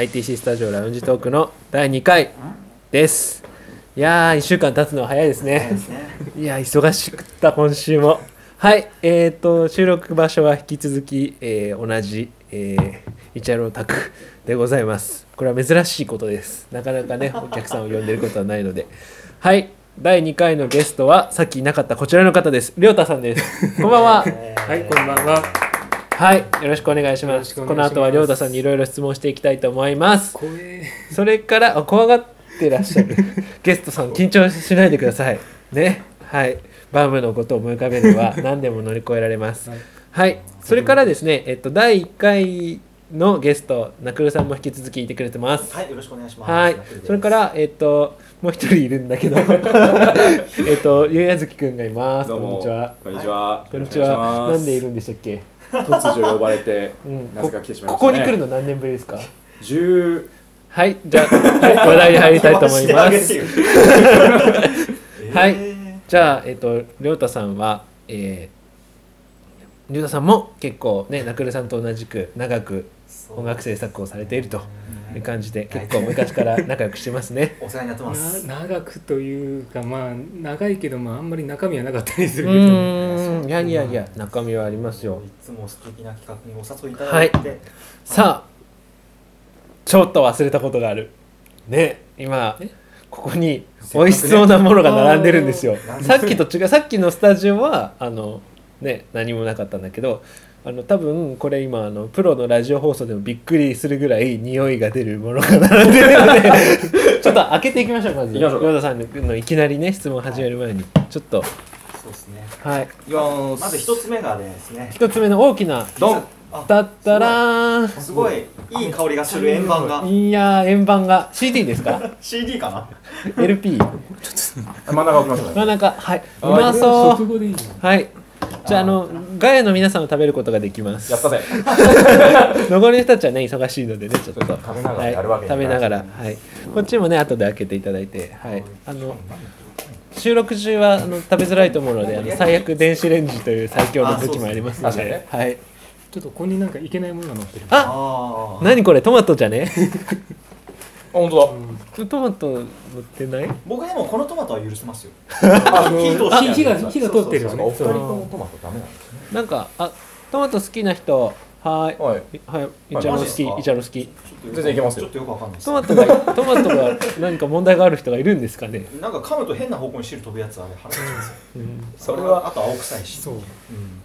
はい TC スタジオラウンジトークの第2回です。いやー1週間経つのは早いですね。ですね。いやー忙しくった今週も。はいえー、と収録場所は引き続き、えー同じ、えー、イチャロータクでございます。これは珍しいことです。なかなかね お客さんを呼んでることはないので。はい第2回のゲストはさっきいなかったこちらの方です。りょうたさんです。こんばんは。はい、こんばんは。はいよろしくお願いします。この後はりょうたさんにいろいろ質問していきたいと思います。それからあ怖がってらっしゃる。ゲストさん緊張しないでください。ね。はい。バームのことを思い浮かべれば 何でも乗り越えられます。はい。はい。それからですねえっと第1回のゲストナクルさんも引き続きいてくれてます。はい、よろしくお願いします。はい。それからえっともう一人いるんだけど。えっとゆうやずきくんがいます。こんにちは。こんにちは。こんにちは。なんでいる？るんでしたっけ？突如呼ばれて、うん。なぜか来てしまいこましたね。こに来るの何年ぶりですか？十はいじゃあ、はい、話題に入りたいと思います。はい。えじゃあ、えっと、りょうたさんは、えー、りょうたさんも結構ね、ナクルさんと同じく長くー音楽制作をされているとうん。いう感じで、結構昔から仲良くしてますね。お世話になってます。な長くというか、まあ、長いけど、まあ、あんまり中身はなかったりすうるけど。いやいやいや、中身はありますよ。いつも素敵な企画にお誘いいただいて、さあ、ちょっと忘れたことがある。ね、今え、ここに美味しそうなものが並んでるんですよ。さっきと違う、さっきのスタジオは、あの、ね、何もなかったんだけど、あの多分これ今あのプロのラジオ放送でもびっくりするぐらい匂いが出るものが並んでるのでちょっと開けていきましょうまず 行きましょうヨダさんのいきなりね質問始める前にちょっとそうですね。はいまず一つ目がですね、一つ目の大きなドン。あだったらーすごいいい香りがする円盤がいやー円盤が CD ですか？CD かな？LP 真ん中置きましょうね。真ん中はいうはいまそう。はいじゃああのガヤの皆さんを食べることができます。やったぜ。残りの人たちはね忙しいのでねちょっと。食べながらやるわけにはい、食べながら。はい。こっちもね後で開けていただいて。はい。あの収録中はあの食べづらいと思うのであの最悪電子レンジという最強の武器もありますので。すではい。ちょっと、ここになんかいけないものが乗ってる。あああ。何これ？トマトじゃね？本当トマト乗ってない？僕でもこのトマトは許せますよ。あの火通して火が火が通ってるよだ。おね。そう二人ともトマトダメなんですね。なんかあトマト好きな人はーいはい。はいイチャロ好きイチャロ好き全然いけますよちょっとよくわかんないです。トマトがトマトが何か問題がある人がいるんですかね、なんか噛むと変な方向に汁飛ぶやつあれ腹立ちますよ。うん、それはあと青臭いし。そう。うん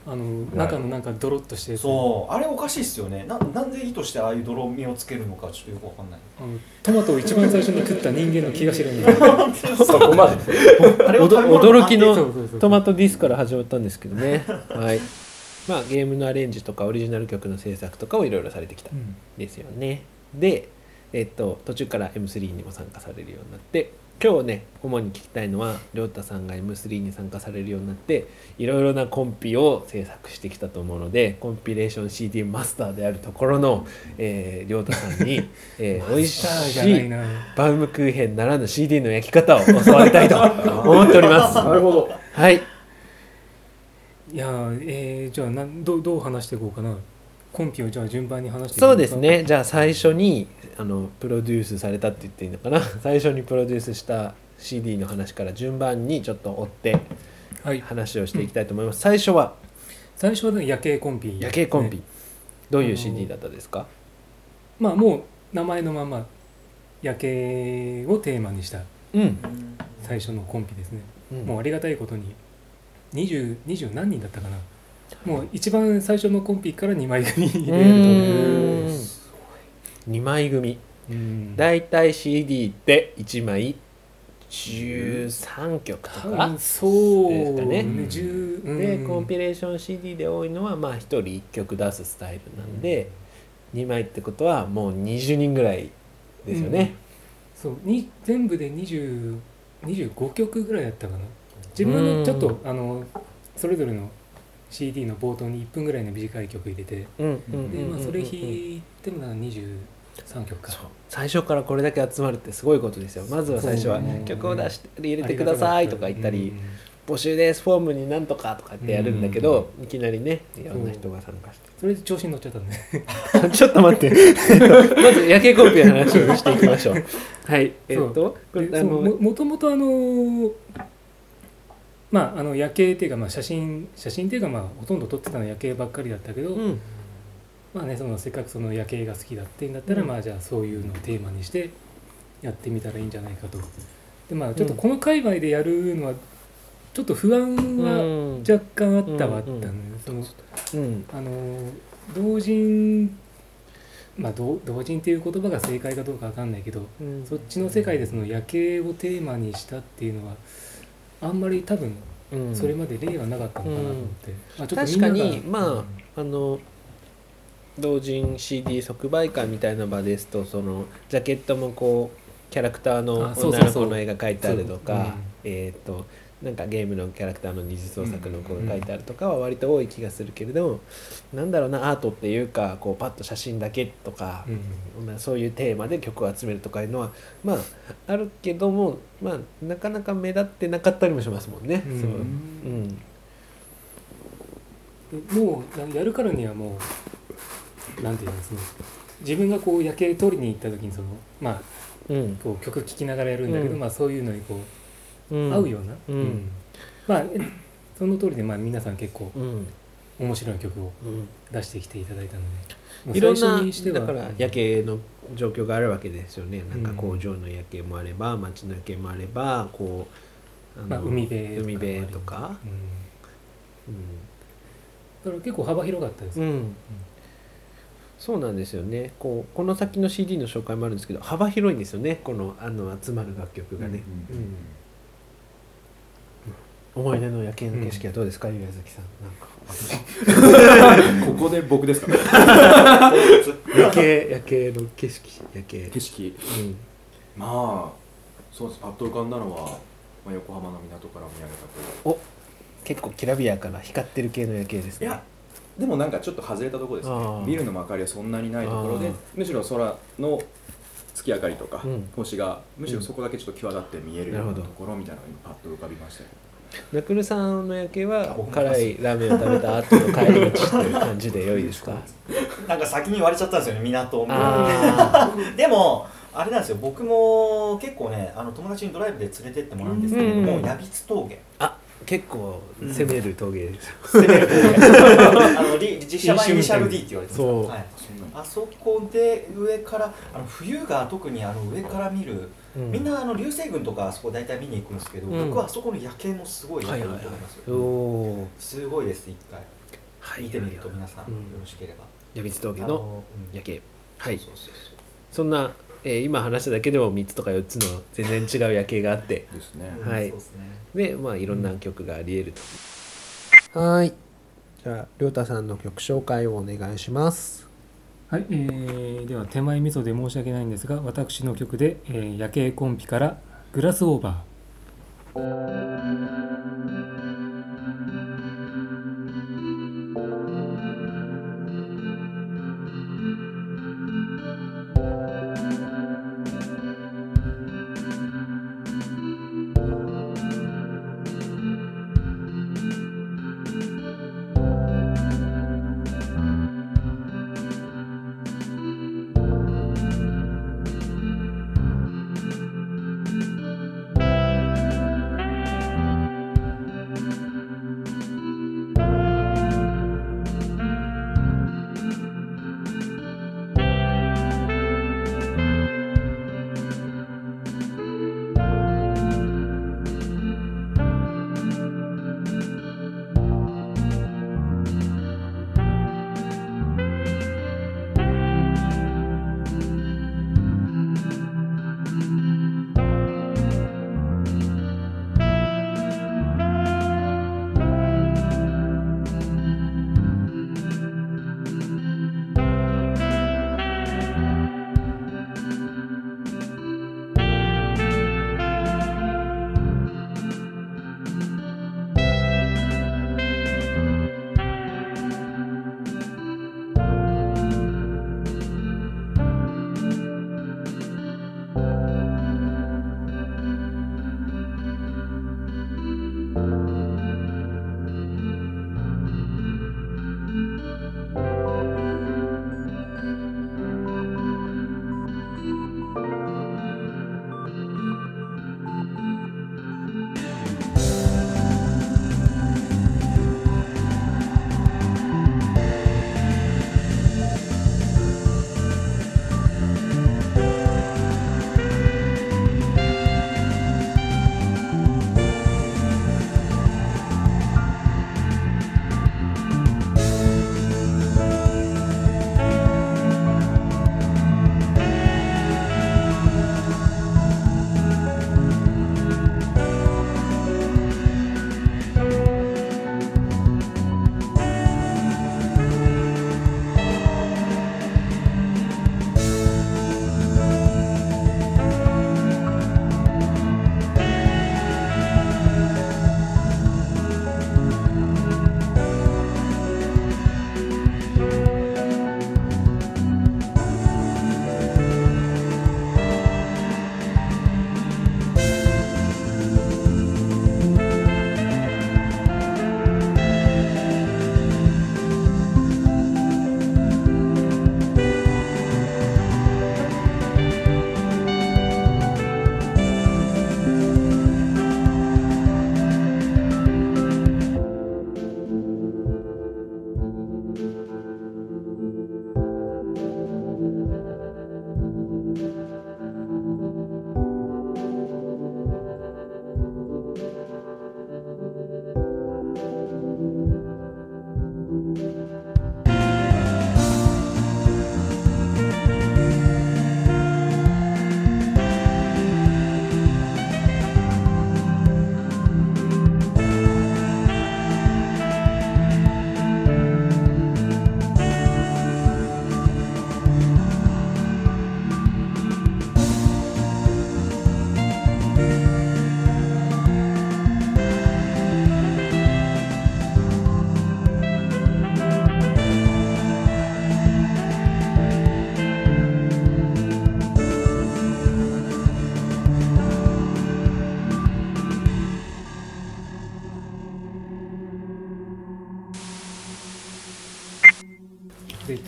あの、中のなんかドロッとして。そうあれおかしいっすよねななんで意図してああいう泥みをつけるのかちょっとよくわかんないあのトマトを一番最初に食った人間の気が知らない。そこまで。驚きのトマトディスから始まったんですけどねはいまあゲームのアレンジとかオリジナル曲の制作とかをいろいろされてきたんうんですよねでえっと途中から M3 にも参加されるようになって今日ね主に聞きたいのはりょうたさんが M3 に参加されるようになっていろいろなコンピを制作してきたと思うのでコンピレーション CD マスターであるところのえーりょうたさんに、えー、美味しい。バウムクーヘンならぬ CD の焼き方を教わりたいと 思っておりますなるほど。はいいやー、えー、じゃあなんどうどう話していこうかな。コンピをじゃあ順番に話してそうです。ね。じゃあ最初にあのプロデュースされたって言っていいのかな。最初にプロデュースした CD の話から順番にちょっと追ってはい。話をしていきたいと思います、最初は？最初はね夜景コンピ、夜景コンピ、ね。どういう CD だったですか？まあもう名前のまま夜景をテーマにしたうん、最初のコンピですね、うん。もうありがたいことに。20, 20何人だったかなもう一番最初のコンピから2枚組でやるうーん2枚組とうん。だいたい CD って1枚。13曲と多か分そうですかね。10うん。でコンピレーション CD で多いのはまあ1人1曲出すスタイルなんで2枚ってことはもう20人ぐらいですよね、そう。に全部で20 25曲ぐらいだったかな。自分のちょっとあのそれぞれの CD の冒頭に1分ぐらいの短い曲入れてうんうん。で、まあ、それ弾いいてもなんか23曲か。最初からこれだけ集まるってすごいことですよ。まずは最初は曲を出して入れてくださいとか言ったり募集です。フォームになんとかとかってやるんだけど、いきなりねいろんな人が参加して。それで調子に乗っちゃったんで。ちょっと待って。えっとまず夜景コンピの話をしていきましょう。はい。えっ、とこれであのそうももともとあのまああの夜景っていうかまあ写真写真っていうかまあほとんど撮ってたのは夜景ばっかりだったけど、うん。まあねそのせっかくその夜景が好きだってんだったら、うんまあじゃあそういうのをテーマにしてやってみたらいいんじゃないかと。でまあちょっとこの界隈でやるのはちょっと不安はうん。若干あったはあったうんので、うん。あの同人まあ同同人っていう言葉が正解かどうかわかんないけどうん。そっちの世界でその夜景をテーマにしたっていうのはあんまり多分うん。それまで例はなかったのかなと思って、まあちょっとみ確かにまああの同人 CD 即売会みたいな場ですとそのジャケットもこうキャラクターの女の子の絵が描いてあるとかえっ、となんかゲームのキャラクターの二次創作の子が描いてあるとかは割と多い気がするけれど、なんだろうなアートっていうかこうパッと写真だけとかそういうテーマで曲を集めるとかいうのはまああるけどもまあなかなか目立ってなかったりもしますもんね。うん。そう。うん。でもうややるからにはもうなんていうのその自分がこう夜景撮りに行った時にそのまあうん。こう曲聴きながらやるんだけど、うん。まあそういうのにこううん合うような、うん。まあえその通りでまあ皆さん結構うん。面白い曲をうん。出してきていただいたので、まあいろんなにしてはだから夜景の状況があるわけですよね。なんかうん。工場の夜景もあれば街の夜景もあればこうあのまあ、海辺海辺とか、うん、だから結構幅広かったです、うん。うんそうなんですよね。こうこの先の CD の紹介もあるんですけど幅広いんですよね。このあの集まる楽曲がね、思い出の夜景の景色はどうですか、岩崎さん。なんか。ここで僕ですか？夜景夜景の景色夜景。景色。うん。まあそうです。パッと浮かんだのは、まあ、横浜の港から見上げたこ結構きらびやかな光ってる系の夜景ですね。ういやでもなんかちょっと外れたところですね。ビルの明かりはそんなにないところでむしろ空の月明かりとか、うん。星がむしろそこだけちょっと際立って見えるようなところみたいなのが今パッと浮かびましたよナクルさんの夜景は辛いラーメンを食べた後の帰り道という感じで良いですか？なんか先に言われちゃったんですよね港あ でもあれなんですよ僕も結構ねあの友達にドライブで連れてってもらうんですけれども、うん。矢櫃峠。あ結構攻める峠です、攻める峠。あのリ実写版イニシャル D って言われてますそう。はい、あそこで上からあの冬が特にあの上から見る、うん。みんなあの流星群とかあそこ大体見に行くんですけど、うん。僕はあそこの夜景もすごいはいはいはいいいと思いますよ、おおすごいです一回。はい見てみると皆さん、うんよろしければ。矢櫃峠のあのうん。夜景。はい。そうそうそうそんな、えー今話しただけでも3つとか4つの全然違う夜景があって。ですね。うん。はい。ですね。でまあいろんな曲がありえると、はい。じゃあ亮太さんの曲紹介をお願いしますはい、えーでは手前味噌で申し訳ないんですが私の曲で、えー夜景コンピから「グラスオーバー」「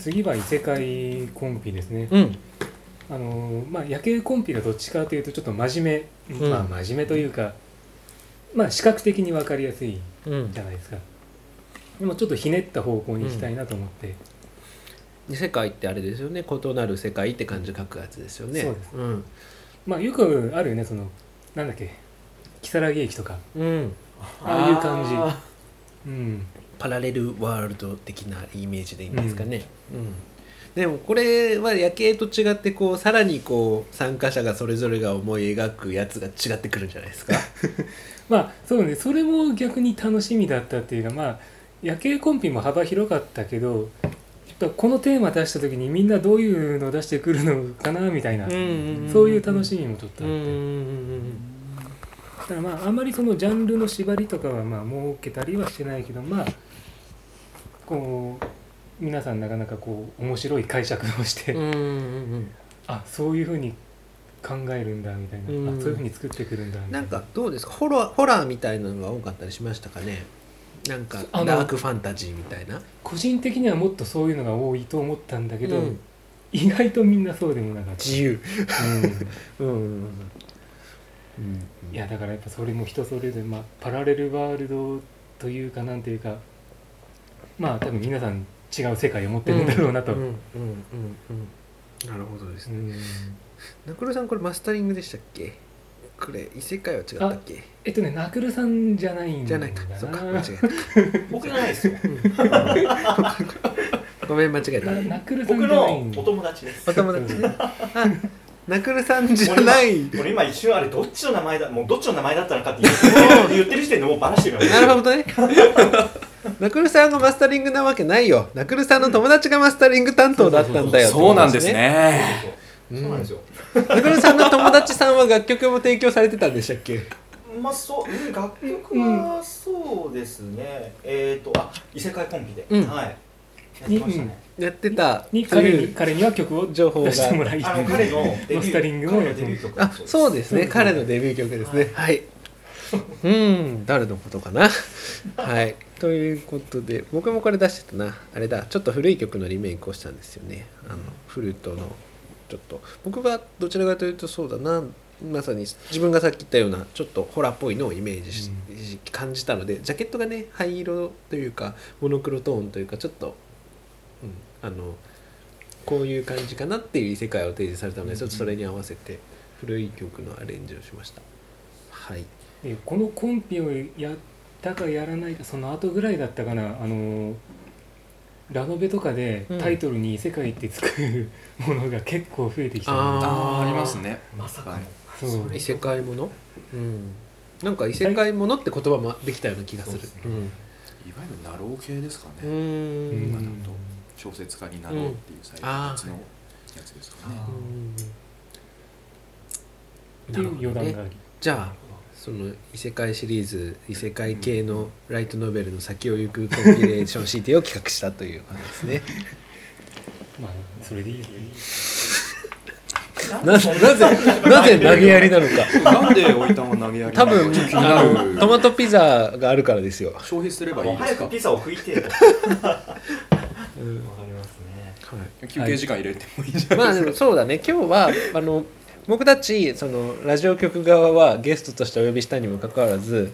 次は異世界コンピですね、うん。あのまあ夜景コンピがどっちかというとちょっと真面目、うん。まあ真面目というかまあ視覚的に分かりやすいうん。じゃないですか。でもちょっとひねった方向に行きたいなと思って、世界ってあれですよね。異なる世界って漢字書くやつですよね。そうです。うん。まあよくあるよねそのなんだっけ。如月駅とか。うん。ああいう感じ。あうんパラレルワールド的なイメージでいいんですかね、うん。でもこれは夜景と違ってこうさらにこう参加者がそれぞれが思い描くやつが違ってくるんじゃないですか？まあそうねそれも逆に楽しみだったっていうかまあ夜景コンピも幅広かったけどやっぱこのテーマ出した時にみんなどういうの出してくるのかなみたいな、そういう楽しみもちょっとあって、うんうんだからまああんまりそのジャンルの縛りとかはまあ設けたりはしてないけどまあこう皆さんなかなかこう面白い解釈をして、うんうんうん。あそういうふうに考えるんだみたいな、うん。あそういうふうに作ってくるんだみたな。ないんかどうですか？ホラーホラーみたいなのが多かったりしましたかね？なんかあのダークファンタジーみたいな？個人的にはもっとそういうのが多いと思ったんだけど、うん。意外とみんなそうでもなかった。自由。うん。うんうんうん。いやだからやっぱそれも人それぞれ、まあ、パラレルワールドというかなんていうかまあ多分皆さん違う世界を持ってるんだろうなと、うんうんうんうん。なるほどですね。うん。ナクロさんこれマスタリングでしたっけ？これ異世界は違ったっけ？えっとねナクルさんじゃないんだじゃないか。そっか。間違僕じゃないですよ。えた ごめん間違えた。なナクルさん僕のじゃないんだ。お友達です。お友達ね。あナクルさんじゃない。俺今一瞬あれどっちの名前だもうどっちの名前だったのかって言って 言ってる時点でもうバラしてるよ。ねなるほどねナクルさんがマスタリングなわけないよ。ナクルさんの友達がマスタリング担当だったんだよそうなんですね。そうそうなんですよナクルさんの友達さんは楽曲も提供されてたんでしたっけ？まあそううん楽曲はそうですね。えっとあ異世界コンビで。うん。はい。やってましたね。やってた。に彼に彼には曲を情報が出してもらいあの彼のデビューマスタリングもやって彼のデビュー曲あそうですね。彼のデビュー曲ですね。はいうん誰のことかな。はい。ということで僕もこれ出してたな。あれだちょっと古い曲のリメイクをしたんですよね。あのフルートのちょっと。僕はどちらかというとそうだな。まさに自分がさっき言ったようなちょっとホラーっぽいのをイメージし、感じたのでジャケットがね灰色というかモノクロトーンというかちょっと、うん、あのこういう感じかなっていう異世界を提示されたのでちょっとそれに合わせて古い曲のアレンジをしましたはい。でこのコンピをやったかやらないかその後ぐらいだったかなあのラノベとかでうん。タイトルに「異世界」ってつく ものが結構増えてきた。のであー。あーありますね。まさかの。そう。異世界もの？うん。なんか異世界ものって言葉もできたような気がする。ねうん。いわゆるナロー系ですかうね、ん。今だと小説家になろうっていう最近のやつのやつですかね、っていう余談があり。じゃあその異世界シリーズ異世界系のライトノベルの先を行くコンピレーション CT を企画したという感じですね。まあそれでいいよ。ななぜなぜ投げやりなのか。なんでおいたんは投げやり多分あのるトマトピザがあるからですよ、消費すればいもいうですか？早くピザを拭いてと。わかうんりますね。はい。休憩時間入れてもいいじゃん、まあでもそうだね。今日はあの僕たちそのラジオ局側はゲストとしてお呼びしたにもかかわらず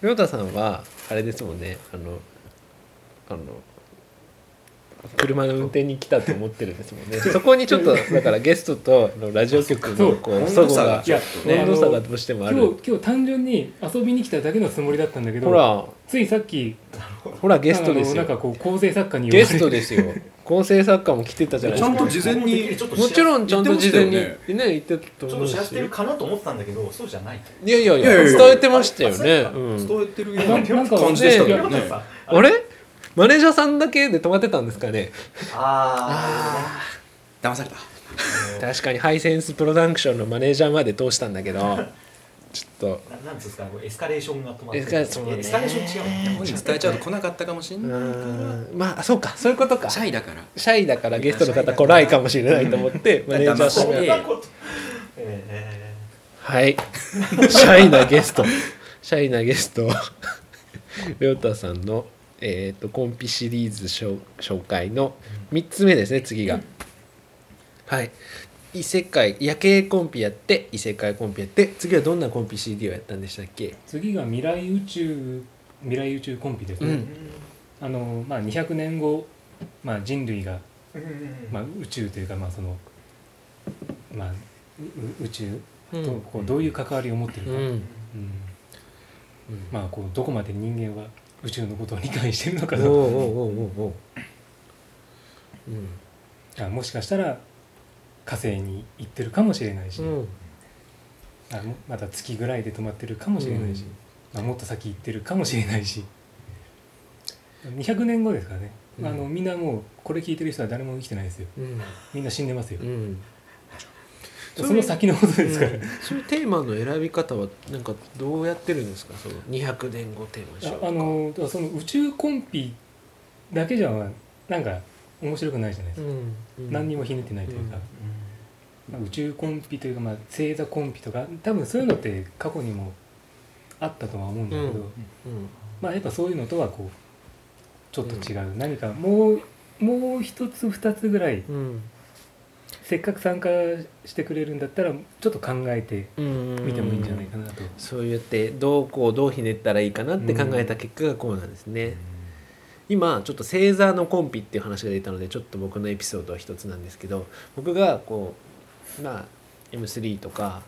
亮太さんはあれですもんね。あのあの車の運転に来たと思ってるんですもんね。そこにちょっとだからゲストとラジオ局のこう温度差が。温度差がどうしてもある。今日今日単純に遊びに来ただけのつもりだったんだけどほら。ついさっきほらゲストですあのなんかよこう構成作家に言ゲストですよ。構成作家も来てたじゃないですか。ちゃんと事前にもちろんちゃんと事前にね言ってたとちょっ思うし。と知らせてるかなと思ってたんだけどそうじゃない。いやいやいいやいやいや。や伝えてましたよね、うん。伝えてるような感じでしたけね。どねあれ？マネージャーさんだけで止まってたんですかね。あ騙された。あ確かにハイセンスプロダクションのマネージャーまで通したんだけどちょっと。ななんですかエスカレーションが止まってエスカレーションねエスカレーション違う本人伝えちゃうと来なかったかもしんうな。いまあそうか。そういうことか。シャイだから。シャイだからゲストの方来ないかもしれないと思って マネージャーさんが。そんなことえはい。シャイなゲスト。シャイなゲスト。りょうたさんのえー、とコンピシリーズ紹紹介の3つ目ですね次が、はい。異世界夜景コンピやって異世界コンピやって次はどんなコンピ CD をやったんでしたっけ？次が未来宇宙未来宇宙コンピですね、うん。あのまあ、200年後、まあ、人類が、うんうんうん。まあ、宇宙というか、まあそのまあ、うう宇宙うん。とこうどういう関わりを持ってるか、うん。うん。まあ、こうどこまで人間は宇宙のことを理解してるのかとおうもしかしたら火星に行ってるかもしれないし、うん。まだ月ぐらいで止まってるかもしれないし、まあ、もっと先行ってるかもしれないし。200年後ですからね、うん。あのみんなもうこれ聞いてる人は誰も生きてないですよ。うん。みんな死んでますよ、うんその先のことですから、うん。そういうテーマの選び方はなんかどうやってるんですか？その200年後テーマにしようああのその宇宙コンピだけじゃなんか面白くないじゃないですか、うん。うん。何にもひねってないというか、まあ、宇宙コンピというか、まあ、星座コンピとか。多分そういうのって過去にもあったとは思うんだけど、うん。まあやっぱそういうのとはこうちょっと違う、何かもうもう一つ二つぐらいうんせっかく参加してくれるんだったらちょっと考えてうん。みてもいいんじゃないかなと。そう言ってどうこうどうひねったらいいかなって考えた結果がこうなんですね、今ちょっと星座のコンピっていう話が出たのでちょっと僕のエピソードは一つなんですけど僕がこうまあ M3 とか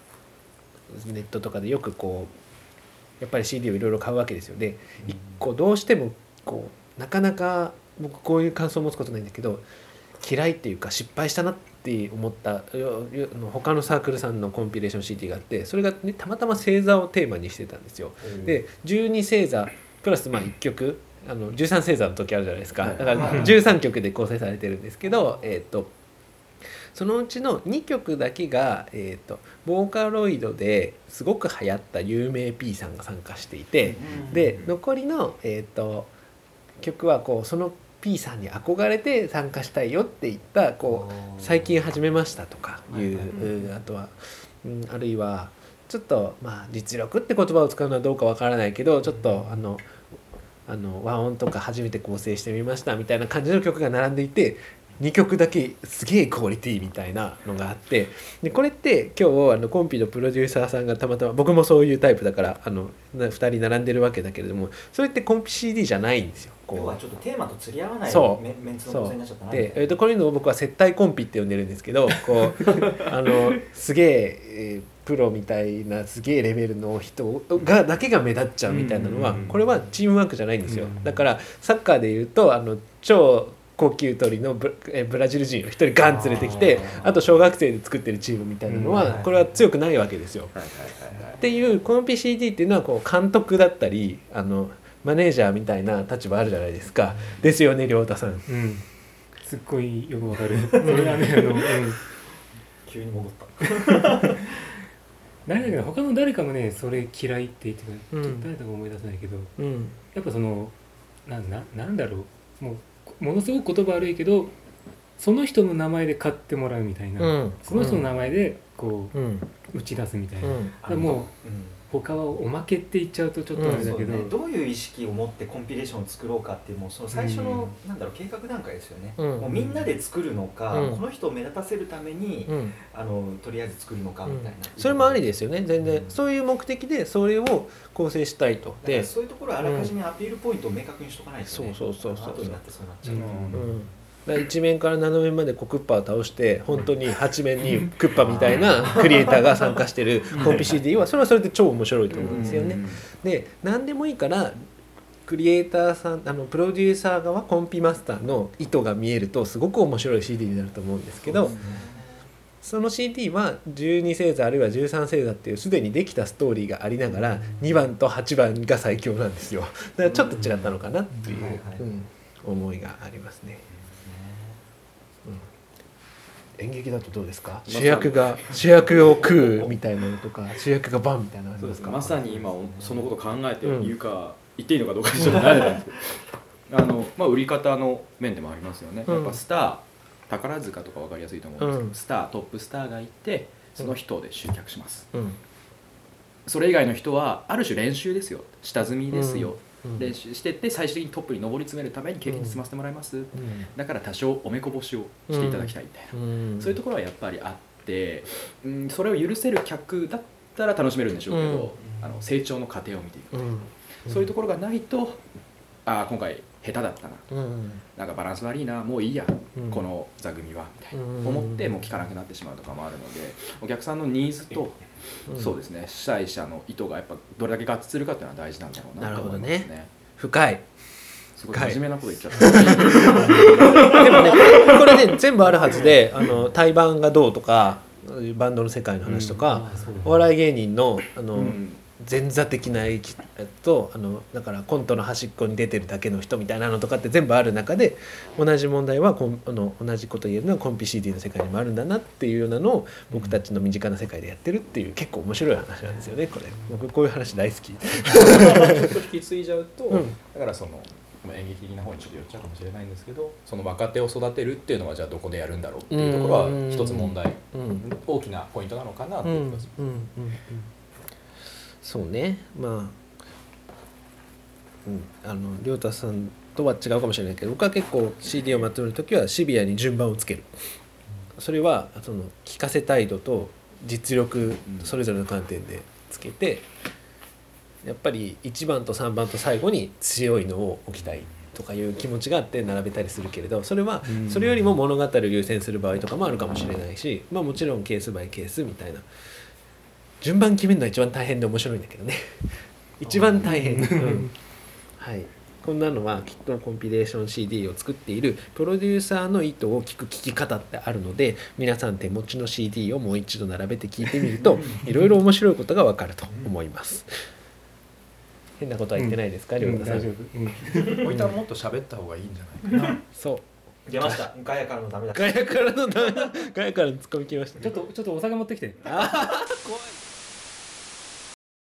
ネットとかでよくこうやっぱり CD をいろいろ買うわけですよ。で一個どうしてもこうなかなか僕こういう感想を持つことないんだけど嫌いっていうか失敗したなって思った他のサークルさんのコンピレーション CD があってそれが、ね、たまたま星座をテーマにしてたんですよ。で12星座プラスまあ1曲あの13星座の時あるじゃないですか。はい。だから13曲で構成されてるんですけど、えー、とそのうちの2曲だけが、えー、とボーカロイドですごく流行った有名 P さんが参加していてで残りの、えー、と曲はこうその P さんに憧れて参加したいよって言ったこう最近始めましたとかいう、あとは、うん、あるいはちょっとまあ実力って言葉を使うのはどうかわからないけどちょっとあのあの和音とか初めて構成してみましたみたいな感じの曲が並んでいて2曲だけすげえクオリティみたいなのがあってでこれって今日あのコンピのプロデューサーさんがたまたま僕もそういうタイプだからあの2人並んでるわけだけれどもそれってコンピ CD じゃないんですよ。こう。要はちょっとテーマと釣り合わないそう。メメンツの構成になっちゃったなで、えー、とこういうのを僕は接待コンピって呼んでるんですけどこう あのすげええープロみたいなすげえレベルの人がだけが目立っちゃうみたいなのはこれはチームワークじゃないんですよ。うんだからサッカーでいうとあの超高級取りのブえーブラジル人を一人ガン連れてきてあと小学生で作ってるチームみたいなのうん。はこれは強くないわけですよ。っていうコンピ CD っていうのはこう監督だったりあのマネージャーみたいな立場あるじゃないですか。ですよね亮太さん。うん、すっごいよくわかる。それはねあの、うん。急に戻った。誰だけど他の誰かもねそれ嫌いって言ってた、うん。誰だか思い出せないけどうん。やっぱそのなんななんだろう。もうものすごく言葉悪いけどその人の名前で買ってもらうみたいな、うん。その人の名前でこう打ち出すみたいな、もう他はおまけって言っちゃうとちょっとあれだけど、そうね、どういう意識を持ってコンピレーションを作ろうかっていうもうその最初の、なんだろう計画段階ですよね、うん。もうみんなで作るのか、うん。この人を目立たせるために、うん。あのとりあえず作るのかみたいな、それもありですよね。全然、うん。そういう目的でそれを構成したいと。で、そういうところはあらかじめアピールポイントを明確にしとかないと、ね、そうそうそうそう。後になってそうなっちゃう、うんう。ん、だから一面から7面までこうクッパを倒して本当に8面にクッパみたいなクリエイターが参加してるコンピ CD はそれはそれで超面白いと思うんですよね。で何でもいいからクリエイターさんあのプロデューサー側コンピマスターの意図が見えるとすごく面白い CD になると思うんですけどその CD は12星座あるいは13星座っていうすでにできたストーリーがありながら2番と8番が最強なんですよだからちょっと違ったのかなっていう思いがありますね。演劇だとどうですか？主役が主役を食うみたいなのとか主役がバンみたいなそうですすか？まさに今そのこと考えてうん言うか、言っていいのかどうかちょっと慣れたんですけど。あの、まあ、売り方の面でもありますよね、うん。やっぱスター宝塚とか分かりやすいと思うんですけど、うん。スタートップスターがいてその人で集客します、うん。それ以外の人はある種練習ですよ。下積みですよ、うん練習してって最終的にトップに上り詰めるために経験に積ませてもらいます、うん。だから多少おめこぼしをしていただきたいみたいな、うん。そういうところはやっぱりあって、うん、それを許せる客だったら楽しめるんでしょうけど、あの成長の過程を見ていく、うん。そういうところがないとああ今回下手だったな。うん。なんかバランス悪いなもういいや、うん。この座組はみたいな、うん。思ってもう聞かなくなってしまうとかもあるのでお客さんのニーズと、うん。そうですね。主催者の意図がやっぱどれだけ合致するかっていうのは大事なんだろうなと思いますね。深い。すごい真面目なこと言っちゃった。でもねこれね全部あるはずであの対バンがどうとかバンドの世界の話とか、お笑い芸人のあの、うん前座的な生きとあのだからコントの端っこに出てるだけの人みたいなのとかって全部ある中で同じ問題はコンあの同じこと言えるのはコンピ CD の世界にもあるんだなっていうようなのを僕たちの身近な世界でやってるっていう結構面白い話なんですよねこれ。僕こういう話大好き。ちょっと引き継いじゃうと、うん。だからそのまあ演劇的な方にちょっと寄っちゃうかもしれないんですけどその若手を育てるっていうのはじゃあどこでやるんだろうっていうところはうん。一つ問題。うん。大きなポイントなのかなってうんいう気がします。そうね。まあ、うん、あの亮太さんとは違うかもしれないけど僕は結構 CD をまとめる時はシビアに順番をつける。それはその聞かせ態度と実力それぞれの観点でつけてやっぱり1番と3番と最後に強いのを置きたいとかいう気持ちがあって並べたりするけれどそれはそれよりも物語を優先する場合とかもあるかもしれないしまあもちろんケースバイケースみたいな順番決めるのは一番大変で面白いんだけどね。一番大変、うん。はい。こんなのはきっとコンピレーション CD を作っているプロデューサーの意図を聞く聞き方ってあるので皆さん手持ちの CD をもう一度並べて聞いてみると いろいろ面白いことがわかると思います。変なことは言ってないですか亮太さん、大丈夫、うん。こういったらもっと喋った方がいいんじゃないかな。そう。出ました。ガヤからのダメだ。ガヤからのダメだ。ガヤからのツッコミきましたね。ちょっとちょっとお酒持ってきて。あー。怖い